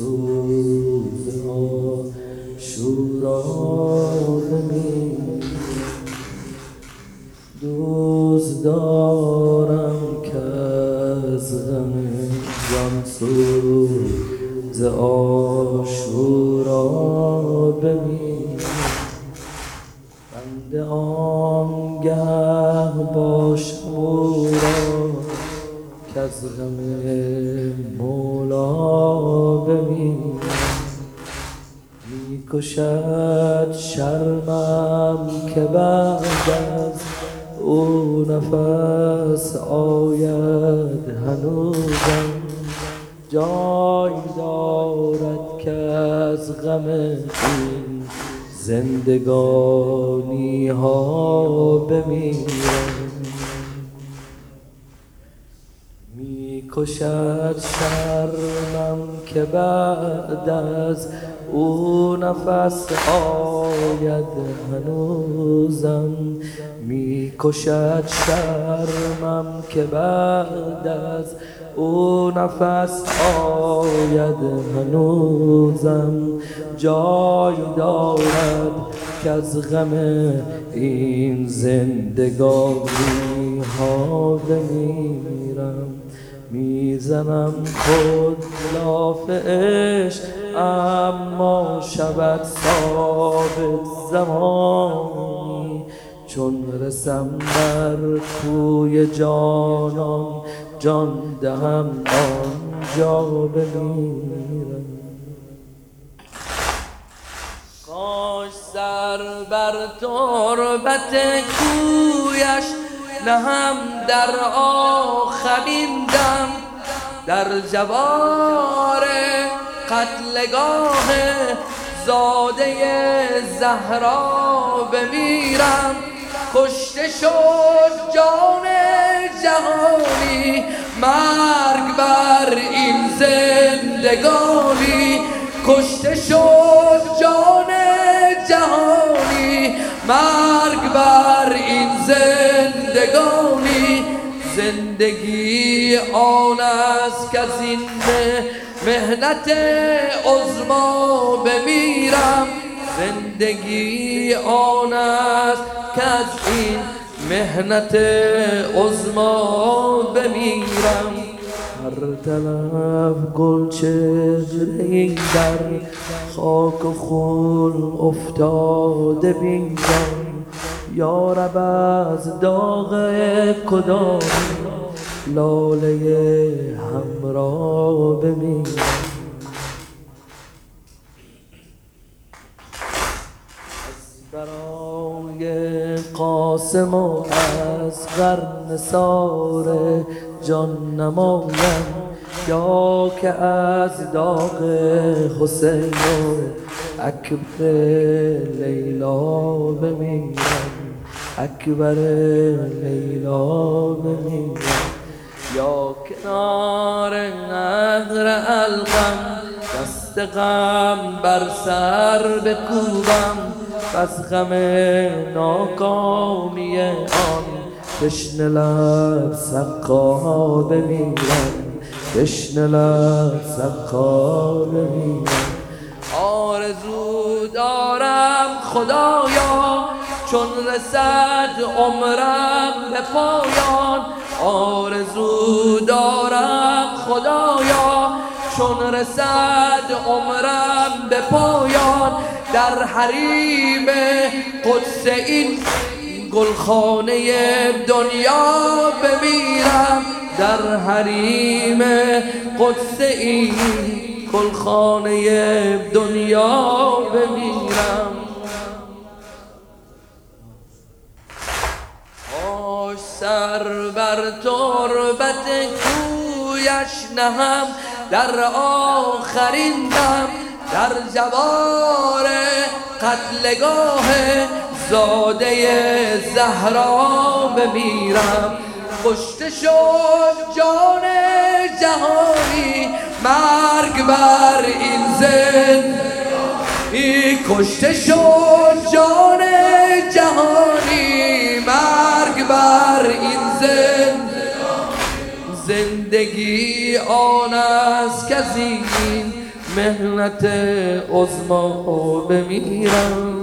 سوز شورا بمیر دوست دارم که از غم جان آشورا بمیر بنده آنگه باشم او را که می‌کشد شرمم که بعد از او نفس آید هنوزم. جای دارد که از غم این زندگانی ها بمیرم. می‌کشد شرمم که بعد از او نفس آید هنوزم. می‌کشد شرمم که بعد از او نفس آید هنوزم. جای دارد که از غم این زندگانی ها بمیرم. می‌زنم خود لاف عشق اما شود ثابت زمانی. چون رسم بر کوی جانان جان دهم آنجا بمیرم. کاش سر بر تربت کویش نهم در آخرین دم در جوار قتلگاه زاده زهرا بمیرم. کشته شد جان جهانی مرگ بر این زندگانی. کشته شد مرگ بر این زندگانی زندگی آن است که این مهنت عظما بمیرم. زندگی آن است که از این مهنت عظما بمیرم. هر طرف گل چهره در خاک و خون افتاده بینم یا رب از داغ کدام لاله همرا بمیرم؟ برای قاسم و از نثار جان نمایم یا که از داغ حسین اکبر لیلا بمیرم اکبر لیلا بمیرم. یا کنار نهر القم دست غم بر سر بکوبم پس غم ناکامی آن تشنه لب سقا بمیرم. تشنه لب سقا بمیرم آرزو دارم خدایا چون رسد عمرم به پایان. آرزو دارم خدایا چون رسد عمرم به پایان. در حریم قدس این گلخانه دنیا بمیرم. در حریم قدس این گلخانه دنیا بمیرم. آش سر بر تربت کویش نهم در آخرین دم در جوار قتلگاه زاده زهرا بمیرم. کشته شد جان جهانی. مرگ بر این زند کشته شد جان جهانی. مرگ بر این زند زندگی آن است که این مهنت عزما بمیرم.